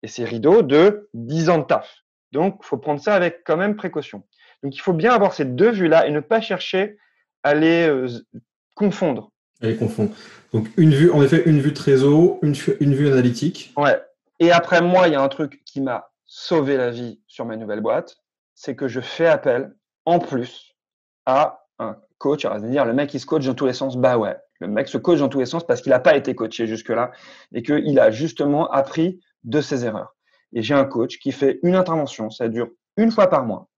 Et c'est rideau de 10 ans de taf. Donc, il faut prendre ça avec quand même précaution. Donc, il faut bien avoir ces deux vues-là et ne pas chercher à les euh, confondre. À les confondre. Donc, une vue, en effet, une vue trésor, une, une vue analytique. Ouais. Et après, moi, il y a un truc qui m'a sauvé la vie sur ma nouvelle boîte, c'est que je fais appel, en plus, à un coach. Alors, dire, le mec, il se coach dans tous les sens. Bah ouais, le mec se coach dans tous les sens parce qu'il n'a pas été coaché jusque-là et qu'il a justement appris de ses erreurs. Et j'ai un coach qui fait une intervention, ça dure une fois par mois,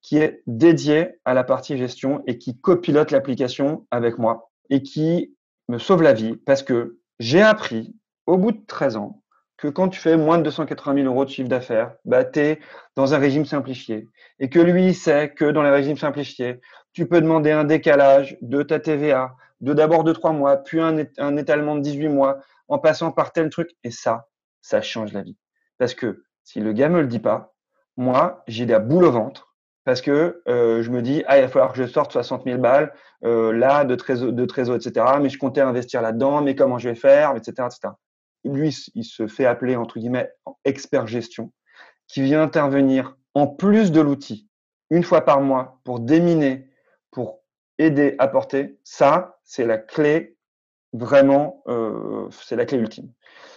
qui est dédié à la partie gestion et qui copilote l'application avec moi et qui me sauve la vie parce que j'ai appris au bout de 13 ans que quand tu fais moins de 280 000 euros de chiffre d'affaires, bah, tu es dans un régime simplifié. Et que lui sait que dans les régimes simplifiés, tu peux demander un décalage de ta TVA, de d'abord de 3 mois, puis un, un étalement de 18 mois, en passant par tel truc. Et ça, ça change la vie. Parce que si le gars me le dit pas, moi, j'ai la boule au ventre parce que euh, je me dis, ah, il va falloir que je sorte 60 000 balles euh, là de trésor, de trésor, etc. Mais je comptais investir là-dedans, mais comment je vais faire, etc., etc. Lui, il se fait appeler, entre guillemets, expert gestion, qui vient intervenir en plus de l'outil, une fois par mois, pour déminer, pour aider, apporter. Ça, c'est la clé, vraiment, euh, c'est la clé ultime.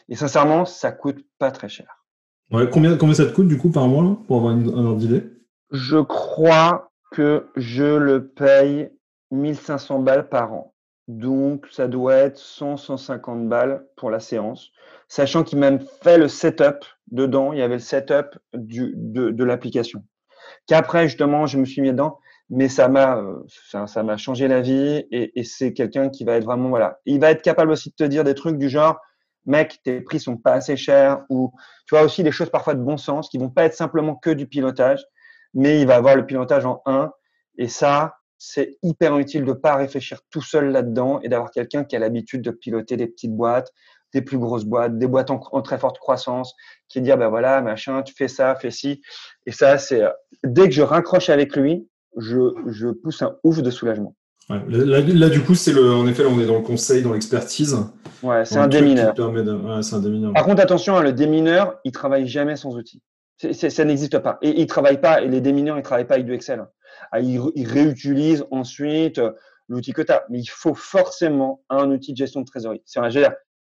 Et sincèrement, ça coûte pas très cher. Ouais, combien, combien ça te coûte du coup par mois pour avoir un ordre d'idée? Je crois que je le paye 1500 balles par an. Donc ça doit être 100, 150 balles pour la séance. Sachant qu'il m'a fait le setup dedans, il y avait le setup du, de, de l'application. Qu'après, justement, je me suis mis dedans, mais ça m'a, euh, ça m'a changé la vie et, et c'est quelqu'un qui va être vraiment, voilà. Il va être capable aussi de te dire des trucs du genre, mec, tes prix sont pas assez chers, ou tu vois aussi des choses parfois de bon sens qui vont pas être simplement que du pilotage, mais il va avoir le pilotage en un. Et ça, c'est hyper utile de pas réfléchir tout seul là-dedans et d'avoir quelqu'un qui a l'habitude de piloter des petites boîtes, des plus grosses boîtes, des boîtes en, très forte croissance, qui dit, ben voilà, machin, tu fais ça, fais ci. Et ça, c'est, euh, dès que je raccroche avec lui, je, je pousse un ouf de soulagement. Là, du coup, c'est le, en effet, on est dans le conseil, dans l'expertise. Ouais, c'est un, démineur. Par contre, attention, hein, le démineur, il travaille jamais sans outil. ça n'existe pas. Et il travaille pas, et les démineurs, ils travaillent pas avec du Excel. Ah, ils, réutilisent ensuite euh, l'outil que tu as. Mais il faut forcément un outil de gestion de trésorerie. C'est un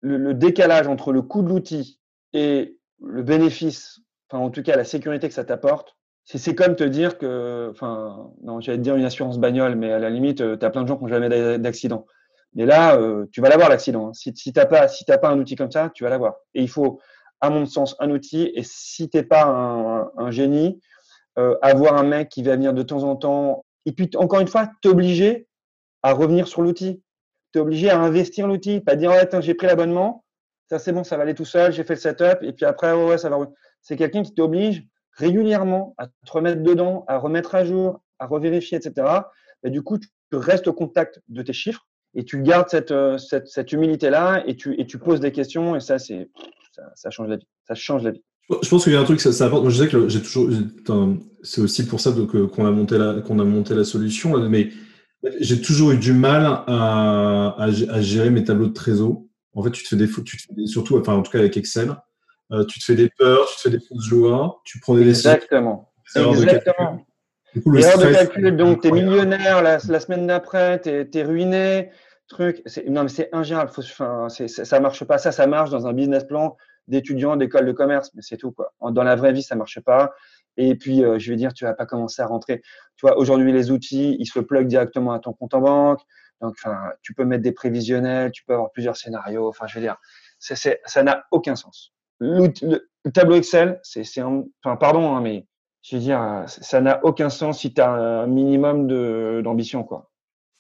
le, le décalage entre le coût de l'outil et le bénéfice, enfin, en tout cas, la sécurité que ça t'apporte, c'est comme te dire que, enfin, non, j'allais te dire une assurance bagnole, mais à la limite, euh, tu as plein de gens qui n'ont jamais d'accident. Mais là, euh, tu vas l'avoir l'accident. Hein. Si, tu n'as pas, si pas un outil comme ça, tu vas l'avoir. Et il faut, à mon sens, un outil. Et si tu n'es pas un, génie, euh, avoir un mec qui va venir de temps en temps. Et puis, encore une fois, t'obliger à revenir sur l'outil. T'es obligé à investir l'outil. Pas dire, ouais, j'ai pris l'abonnement. Ça, c'est bon, ça va aller tout seul. J'ai fait le setup. Et puis après, ouais, ça va. C'est quelqu'un qui t'oblige régulièrement à te remettre dedans, à remettre à jour, à revérifier, etc. Et du coup, tu restes au contact de tes chiffres et tu gardes cette, euh, cette, cette humilité-là et tu, et tu poses des questions et ça, c'est, ça, change la vie. Ça change la vie. Je pense qu'il y a un truc, ça, ça apporte. Je sais que j'ai toujours. C'est aussi pour ça qu'on a monté la, qu'on a monté la solution. Mais j'ai toujours eu du mal à, à, gérer mes tableaux de trésor. En fait, tu te fais des, fais surtout, enfin, en tout cas avec Excel, euh, tu te fais des peurs, tu te fais des fausses joies, tu prends des décisions. Exactement. Exactement. Du coup, Erreur de calcul, donc tu es millionnaire la, la semaine d'après, tu es, ruiné, truc. Non, mais c'est ingérable. Faut, enfin, ça marche pas. Ça, ça marche dans un business plan d'étudiants d'école de commerce, mais c'est tout. quoi. Dans la vraie vie, ça marche pas. Et puis, euh, je vais dire, tu vas pas commencer à rentrer. Tu vois, aujourd'hui, les outils, ils se plug directement à ton compte en banque. Donc, tu peux mettre des prévisionnels, tu peux avoir plusieurs scénarios. Enfin, je veux dire, ça n'a aucun sens le, tableau Excel, c'est un, enfin, pardon, hein, mais je veux dire, ça n'a aucun sens si tu as un minimum d'ambition, quoi.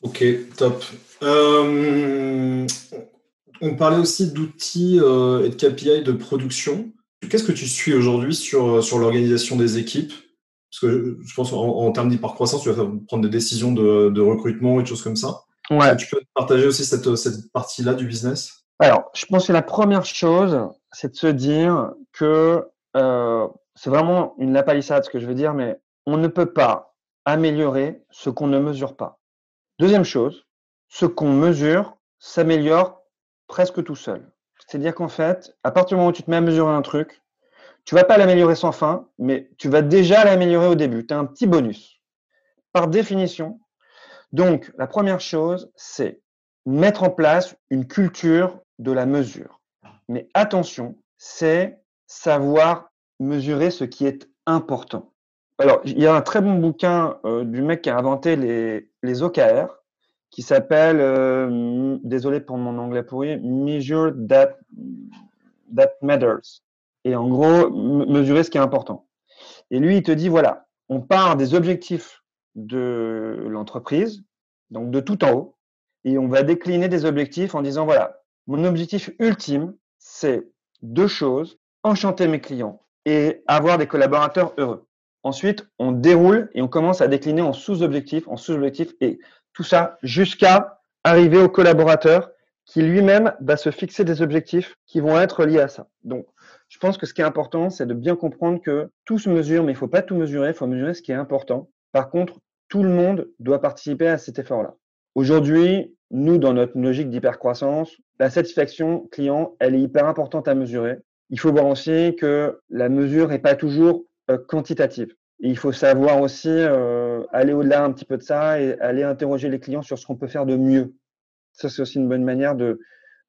Ok, top. Euh, on parlait aussi d'outils euh, et de KPI de production. Qu'est-ce que tu suis aujourd'hui sur, sur l'organisation des équipes? Parce que je pense en, termes d'hyper-croissance, tu vas prendre des décisions de, de, recrutement et des choses comme ça. Ouais. Tu peux partager aussi cette, cette partie-là du business? Alors, je pense que la première chose, c'est de se dire que euh, c'est vraiment une lapalissade ce que je veux dire, mais on ne peut pas améliorer ce qu'on ne mesure pas. Deuxième chose, ce qu'on mesure s'améliore presque tout seul. C'est-à-dire qu'en fait, à partir du moment où tu te mets à mesurer un truc, tu vas pas l'améliorer sans fin, mais tu vas déjà l'améliorer au début. Tu as un petit bonus. Par définition, donc la première chose, c'est mettre en place une culture de la mesure. Mais attention, c'est savoir mesurer ce qui est important. Alors, il y a un très bon bouquin euh, du mec qui a inventé les, les OKR, qui s'appelle, euh, désolé pour mon anglais pourri, Measure That, that Matters. Et en gros, mesurer ce qui est important. Et lui, il te dit, voilà, on part des objectifs de l'entreprise, donc de tout en haut, et on va décliner des objectifs en disant, voilà, mon objectif ultime, c'est deux choses, enchanter mes clients et avoir des collaborateurs heureux. Ensuite, on déroule et on commence à décliner en sous-objectifs, en sous-objectifs, et tout ça jusqu'à arriver au collaborateur qui lui-même va se fixer des objectifs qui vont être liés à ça. Donc, je pense que ce qui est important, c'est de bien comprendre que tout se mesure, mais il ne faut pas tout mesurer, il faut mesurer ce qui est important. Par contre, tout le monde doit participer à cet effort-là. Aujourd'hui, nous, dans notre logique d'hypercroissance, la satisfaction client, elle est hyper importante à mesurer. Il faut voir aussi que la mesure n'est pas toujours euh, quantitative. il faut savoir aussi euh, aller au-delà un petit peu de ça et aller interroger les clients sur ce qu'on peut faire de mieux. Ça, c'est aussi une bonne manière de,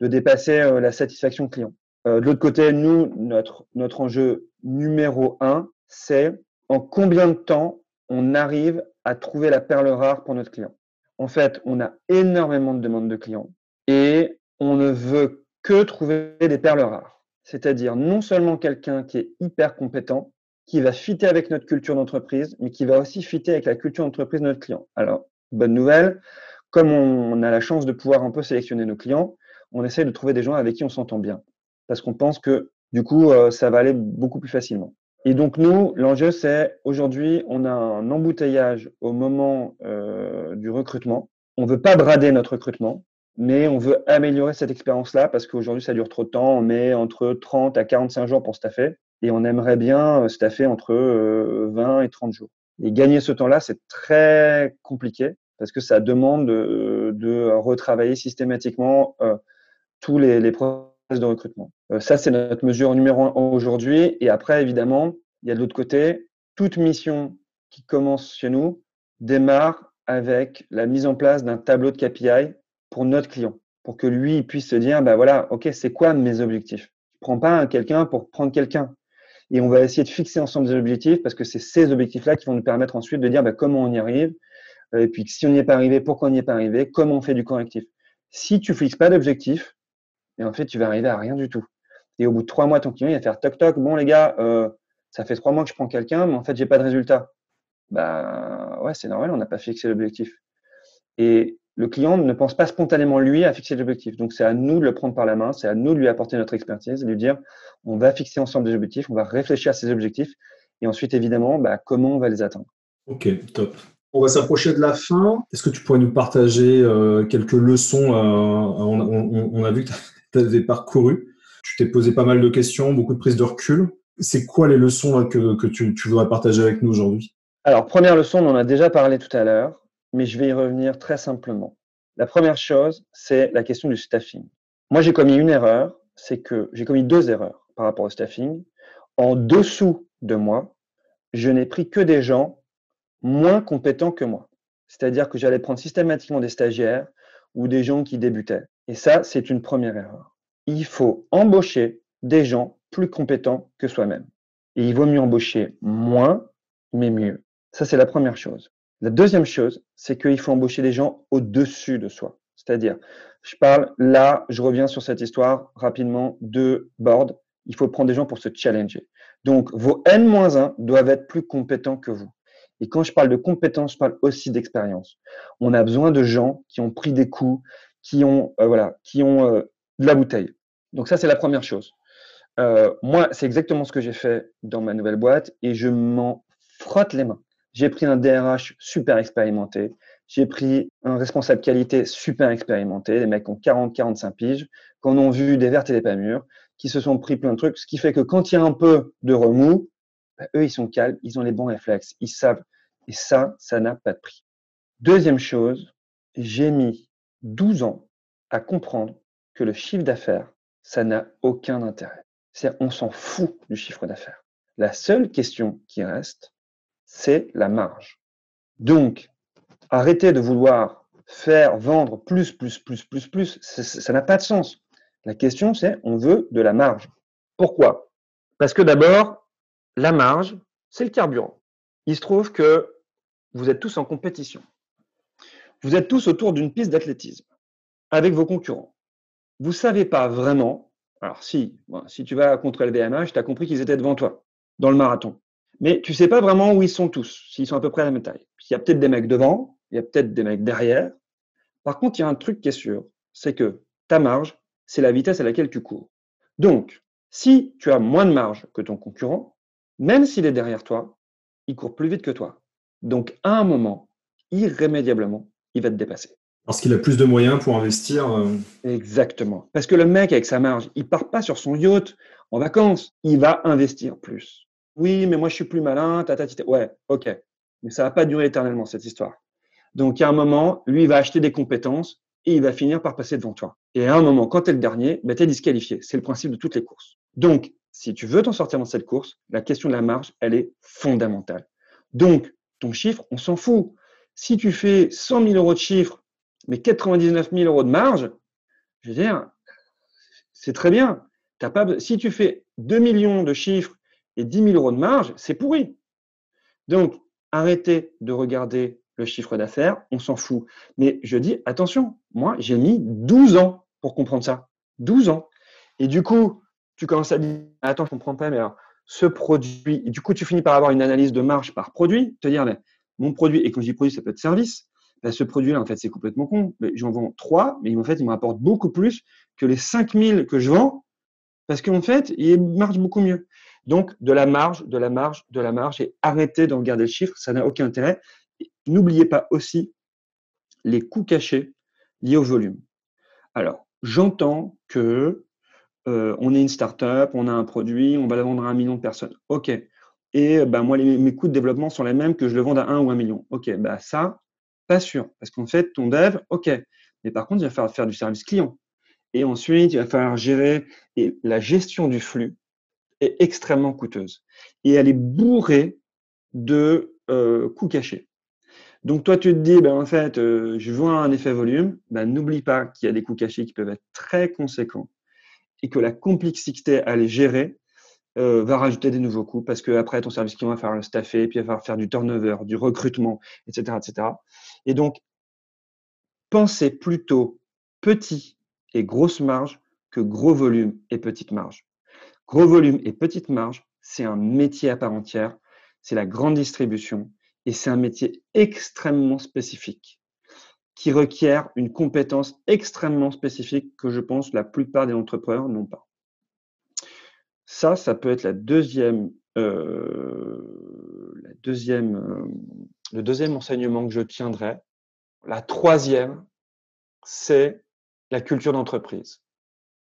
dépasser euh, la satisfaction client. de l'autre côté, nous, notre enjeu numéro un, c'est en combien de temps on arrive à trouver la perle rare pour notre client. En fait, on a énormément de demandes de clients et on ne veut que trouver des perles rares. C'est-à-dire non seulement quelqu'un qui est hyper compétent, qui va fitter avec notre culture d'entreprise, mais qui va aussi fitter avec la culture d'entreprise de notre client. Alors, bonne nouvelle, comme on a la chance de pouvoir un peu sélectionner nos clients, on essaie de trouver des gens avec qui on s'entend bien. Parce qu'on pense que, du coup, euh, ça va aller beaucoup plus facilement. Et donc, nous, l'enjeu, c'est aujourd'hui, on a un embouteillage au moment euh, du recrutement. On ne veut pas brader notre recrutement, mais on veut améliorer cette expérience-là parce qu'aujourd'hui, ça dure trop de temps. On met entre 30 à 45 jours pour staffer et on aimerait bien euh, staffer entre 20 euh, et 30 jours. Et gagner ce temps-là, c'est très compliqué parce que ça demande de, retravailler systématiquement euh, tous les, les, de recrutement. ça, c'est notre mesure numéro un aujourd'hui. Et après, évidemment, il y a de l'autre côté, toute mission qui commence chez nous démarre avec la mise en place d'un tableau de KPI pour notre client, pour que lui puisse se dire, bah voilà, ok, c'est quoi mes objectifs? Je prends pas quelqu'un pour prendre quelqu'un et on va essayer de fixer ensemble des objectifs parce que c'est ces objectifs-là qui vont nous permettre ensuite de dire bah, comment on y arrive, et puis si on n'y est pas arrivé, pourquoi on n'y est pas arrivé, comment on fait du correctif? Si tu fixes pas d'objectif, et en fait, tu vas arriver à rien du tout. Et au bout de trois mois, ton client il va faire toc toc, bon les gars, euh, ça fait trois mois que je prends quelqu'un, mais en fait, j'ai pas de résultat. Bah ouais, c'est normal, on n'a pas fixé l'objectif. Et le client ne pense pas spontanément lui à fixer l'objectif. Donc c'est à nous de le prendre par la main, c'est à nous de lui apporter notre expertise, de lui dire on va fixer ensemble des objectifs, on va réfléchir à ces objectifs et ensuite évidemment bah, comment on va les atteindre. Ok, top. On va s'approcher de la fin. Est-ce que tu pourrais nous partager euh, quelques leçons euh, on, a vu que avais parcouru. Tu t'es posé pas mal de questions, beaucoup de prises de recul. C'est quoi les leçons que, tu, tu voudrais partager avec nous aujourd'hui? Alors, première leçon, on en a déjà parlé tout à l'heure mais je vais y revenir très simplement. La première chose, c'est la question du staffing. Moi, j'ai commis une erreur, c'est que j'ai commis deux erreurs par rapport au staffing. En dessous de moi, je n'ai pris que des gens moins compétents que moi. C'est-à-dire que j'allais prendre systématiquement des stagiaires ou des gens qui débutaient. Et ça, c'est une première erreur. Il faut embaucher des gens plus compétents que soi-même. Et il vaut mieux embaucher moins, mais mieux. Ça, c'est la première chose. La deuxième chose, c'est qu'il faut embaucher des gens au-dessus de soi. C'est-à-dire, je parle là, je reviens sur cette histoire rapidement de board. Il faut prendre des gens pour se challenger. Donc, vos N-1 doivent être plus compétents que vous. Et quand je parle de compétences, je parle aussi d'expérience. On a besoin de gens qui ont pris des coups, qui ont, euh, voilà, qui ont euh, de la bouteille. Donc ça, c'est la première chose. Euh, moi, c'est exactement ce que j'ai fait dans ma nouvelle boîte et je m'en frotte les mains. J'ai pris un DRH super expérimenté. J'ai pris un responsable qualité super expérimenté, des mecs qui ont 40, 45 piges, qui en ont vu des vertes et des pas mûres, qui se sont pris plein de trucs, ce qui fait que quand il y a un peu de remous, bah, eux, ils sont calmes, ils ont les bons réflexes, ils savent. Et ça, ça n'a pas de prix. Deuxième chose, j'ai mis 12 ans à comprendre que le chiffre d'affaires, ça n'a aucun intérêt. C'est on s'en fout du chiffre d'affaires. La seule question qui reste, c'est la marge. Donc, arrêtez de vouloir faire vendre plus, plus, plus, plus, plus. Ça n'a pas de sens. La question, c'est on veut de la marge. Pourquoi? Parce que d'abord, la marge, c'est le carburant. Il se trouve que vous êtes tous en compétition. Vous êtes tous autour d'une piste d'athlétisme avec vos concurrents. Vous ne savez pas vraiment, alors si, si tu vas contre le VMH, tu as compris qu'ils étaient devant toi dans le marathon. Mais tu ne sais pas vraiment où ils sont tous, s'ils sont à peu près à la même taille. Il y a peut-être des mecs devant, il y a peut-être des mecs derrière. Par contre, il y a un truc qui est sûr, c'est que ta marge, c'est la vitesse à laquelle tu cours. Donc, si tu as moins de marge que ton concurrent, même s'il est derrière toi, il court plus vite que toi. Donc, à un moment, irrémédiablement, il va te dépasser. Parce qu'il a plus de moyens pour investir. Euh, Exactement. Parce que le mec, avec sa marge, il part pas sur son yacht en vacances. Il va investir plus. Oui, mais moi, je suis plus malin. Ouais, ok. Mais ça va pas durer éternellement, cette histoire. Donc, à un moment, lui, il va acheter des compétences et il va finir par passer devant toi. Et à un moment, quand tu es le dernier, ben, tu es disqualifié. C'est le principe de toutes les courses. Donc, si tu veux t'en sortir dans cette course, la question de la marge, elle est fondamentale. Donc, ton chiffre, on s'en fout. Si tu fais 100 000 euros de chiffre, mais 99 000 euros de marge, je veux dire, c'est très bien. pas, si tu fais 2 millions de chiffres et 10 000 euros de marge, c'est pourri. Donc, arrêtez de regarder le chiffre d'affaires, on s'en fout. Mais je dis, attention, moi, j'ai mis 12 ans pour comprendre ça. 12 ans. Et du coup, tu commences à dire, attends, je comprends pas, mais alors, ce produit, du coup, tu finis par avoir une analyse de marge par produit, te dire, mais mon produit, et quand je dis produit, ça peut être service, ce produit-là, en fait, c'est complètement con. J'en vends 3, mais en fait, il me rapporte beaucoup plus que les 5000 que je vends, parce qu'en fait, il marche beaucoup mieux. Donc, de la marge, de la marge, de la marge, et arrêtez de regarder le chiffre, ça n'a aucun intérêt. N'oubliez pas aussi les coûts cachés liés au volume. Alors, j'entends que euh, on est une start-up, on a un produit, on va le vendre à un million de personnes. OK. Et ben, moi, mes coûts de développement sont les mêmes que je le vende à un ou un million. OK. Bah, ça, pas sûr. Parce qu'en fait, ton dev, OK. Mais par contre, il va falloir faire du service client. Et ensuite, il va falloir gérer. Et la gestion du flux est extrêmement coûteuse. Et elle est bourrée de euh, coûts cachés. Donc toi, tu te dis, ben, en fait, euh, je vois un effet volume, ben, n'oublie pas qu'il y a des coûts cachés qui peuvent être très conséquents et que la complexité à les gérer euh, va rajouter des nouveaux coûts parce que après ton service client va falloir le staffer, puis il va faire du turnover, du recrutement, etc., etc. Et donc, pensez plutôt petit et grosse marge que gros volume et petite marge. Gros volume et petite marge, c'est un métier à part entière, c'est la grande distribution, et c'est un métier extrêmement spécifique qui requiert une compétence extrêmement spécifique que je pense la plupart des entrepreneurs n'ont pas. Ça, ça peut être la deuxième, euh, la deuxième, euh, le deuxième enseignement que je tiendrai. La troisième, c'est la culture d'entreprise.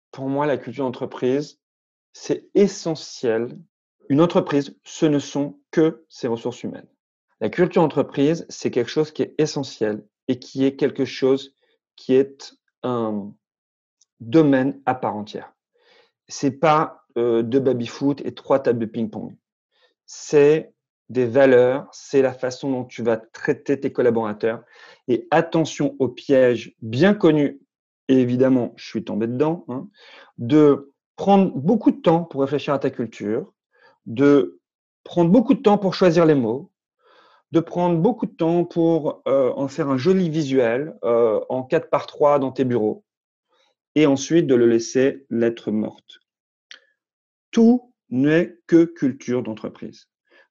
Pour moi, la culture d'entreprise, c'est essentiel. Une entreprise, ce ne sont que ses ressources humaines. La culture entreprise, c'est quelque chose qui est essentiel et qui est quelque chose qui est un domaine à part entière. C'est pas euh, deux baby-foot et trois tables de ping-pong. C'est des valeurs, c'est la façon dont tu vas traiter tes collaborateurs. Et attention aux pièges bien connus, et évidemment, je suis tombé dedans, hein, de prendre beaucoup de temps pour réfléchir à ta culture, de prendre beaucoup de temps pour choisir les mots, de prendre beaucoup de temps pour euh, en faire un joli visuel euh, en 4 par 3 dans tes bureaux et ensuite de le laisser lettre morte. Tout n'est que culture d'entreprise.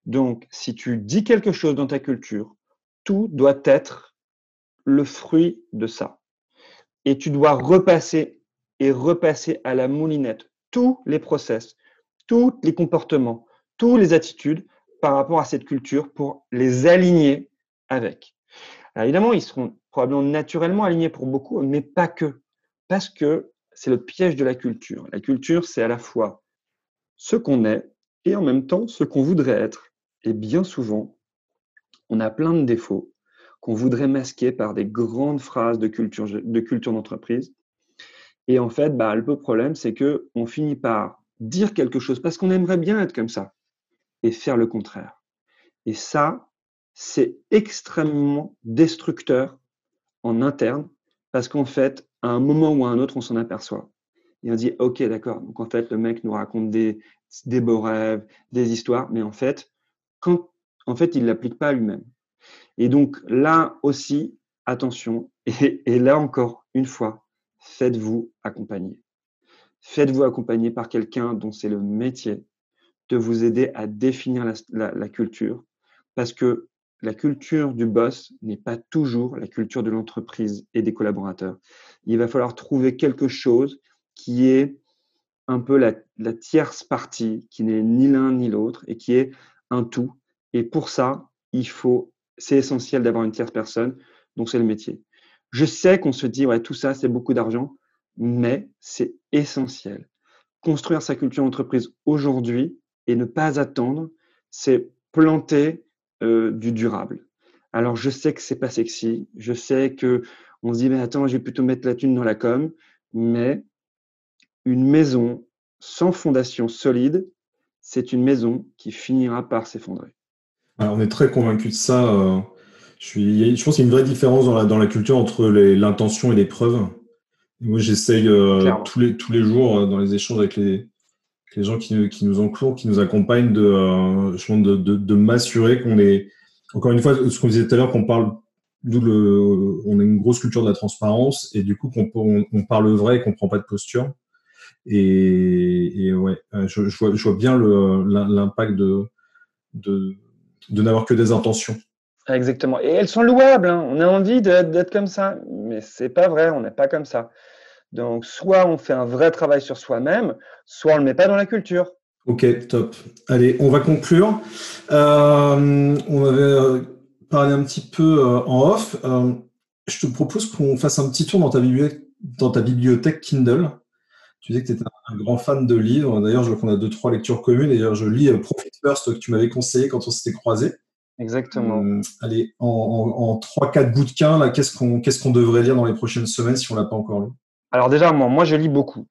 Donc, si tu dis quelque chose dans ta culture, tout doit être le fruit de ça. Et tu dois repasser et repasser à la moulinette tous les process, tous les comportements, toutes les attitudes par rapport à cette culture pour les aligner avec. Alors évidemment, ils seront probablement naturellement alignés pour beaucoup, mais pas que. Parce que c'est le piège de la culture. La culture, c'est à la fois ce qu'on est et en même temps ce qu'on voudrait être. Et bien souvent, on a plein de défauts qu'on voudrait masquer par des grandes phrases de culture de culture d'entreprise. Et en fait, bah, le problème, c'est que on finit par dire quelque chose parce qu'on aimerait bien être comme ça et faire le contraire. Et ça, c'est extrêmement destructeur en interne parce qu'en fait, à un moment ou à un autre, on s'en aperçoit. Et on dit, OK, d'accord. Donc, en fait, le mec nous raconte des, des beaux rêves, des histoires, mais en fait, quand, en fait, il ne l'applique pas lui-même. Et donc, là aussi, attention. Et, et là encore, une fois, faites-vous accompagner. Faites-vous accompagner par quelqu'un dont c'est le métier de vous aider à définir la, la culture, parce que la culture du boss n'est pas toujours la culture de l'entreprise et des collaborateurs. Il va falloir trouver quelque chose qui est un peu la, tierce partie, qui n'est ni l'un ni l'autre et qui est un tout. Et pour ça, il faut, c'est essentiel d'avoir une tierce personne, donc c'est le métier. Je sais qu'on se dit, ouais, tout ça, c'est beaucoup d'argent, mais c'est essentiel. Construire sa culture d'entreprise aujourd'hui et ne pas attendre, c'est planter euh, du durable. Alors, je sais que c'est pas sexy. Je sais que on se dit, mais attends, je vais plutôt mettre la thune dans la com. Mais une maison sans fondation solide, c'est une maison qui finira par s'effondrer. on est très convaincu de ça. Euh, je, suis, je pense qu'il y a une vraie différence dans la, dans la culture entre l'intention et les preuves. moi, j'essaye euh, tous, les, tous les jours dans les échanges avec les, les gens qui, qui, nous entourent, qui nous accompagnent, de, euh, de, de, de m'assurer qu'on est, encore une fois, ce qu'on disait tout à l'heure, qu'on parle, le, on a une grosse culture de la transparence et du coup qu'on on, on, parle vrai et qu'on prend pas de posture. Et, et ouais, euh, je, je, vois, je vois bien l'impact de, de, de n'avoir que des intentions. Exactement. Et elles sont louables. Hein. On a envie d'être comme ça, mais c'est pas vrai. On n'est pas comme ça. Donc, soit on fait un vrai travail sur soi-même, soit on ne le met pas dans la culture. Ok, top. Allez, on va conclure. Euh, on avait euh, parlé un petit peu en off. je te propose qu'on fasse un petit tour dans ta bibliothèque, dans ta bibliothèque Kindle. Tu disais que tu étais un grand fan de livres. D'ailleurs, je vois qu'on a deux, trois lectures communes. D'ailleurs, je lis Profit First que tu m'avais conseillé quand on s'était croisés. Exactement. allez, en, trois, quatre bouquins, qu'est-ce qu'on qu'est-ce qu'on devrait lire dans les prochaines semaines si on l'a pas encore lu? Alors déjà, moi, moi je lis beaucoup.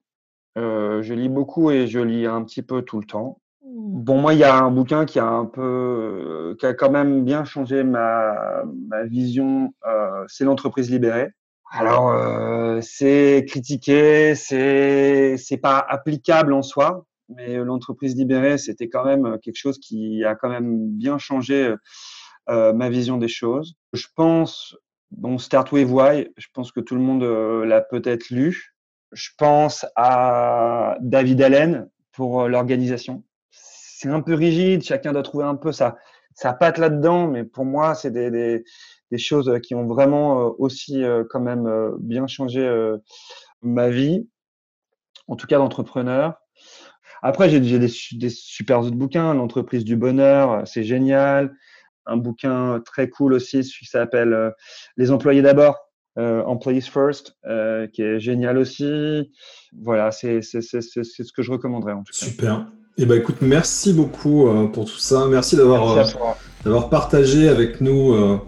Euh, je lis beaucoup et je lis un petit peu tout le temps. Bon, moi, il y a un bouquin qui a un peu, euh, qui a quand même bien changé ma, ma vision. Euh, c'est l'entreprise libérée. Alors, euh, c'est critiqué, c'est c'est pas applicable en soi, mais l'entreprise libérée, c'était quand même quelque chose qui a quand même bien changé euh, ma vision des choses. Je pense Bon, Start With Why, je pense que tout le monde euh, l'a peut-être lu. Je pense à David Allen pour euh, l'organisation. C'est un peu rigide, chacun doit trouver un peu sa, sa patte là-dedans, mais pour moi, c'est des, des, des, choses qui ont vraiment euh, aussi quand même bien changé ma vie, en tout cas d'entrepreneur. Après, j'ai des, des super autres bouquins, L'entreprise du bonheur, c'est génial un bouquin très cool aussi, qui s'appelle euh, Les employés d'abord, euh, Employees First, euh, qui est génial aussi. Voilà, c'est ce que je recommanderais en tout cas. Super. Eh ben, écoute, merci beaucoup pour tout ça. Merci d'avoir d'avoir partagé avec nous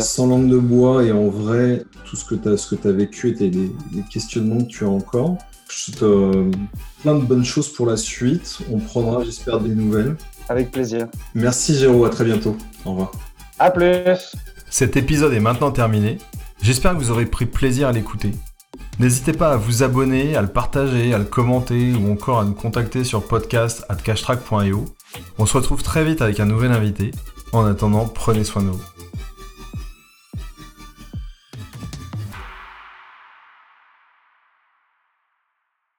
sans langue de bois et en vrai tout ce que tu as, ce que as vécu et les, questionnements que tu as encore. Je te plein de bonnes choses pour la suite. On prendra, j'espère, des nouvelles. Avec plaisir. Merci Géraud, à très bientôt. Au revoir. À plus. Cet épisode est maintenant terminé. J'espère que vous aurez pris plaisir à l'écouter. N'hésitez pas à vous abonner, à le partager, à le commenter ou encore à nous contacter sur podcast@cashtrack.io. On se retrouve très vite avec un nouvel invité. En attendant, prenez soin de vous.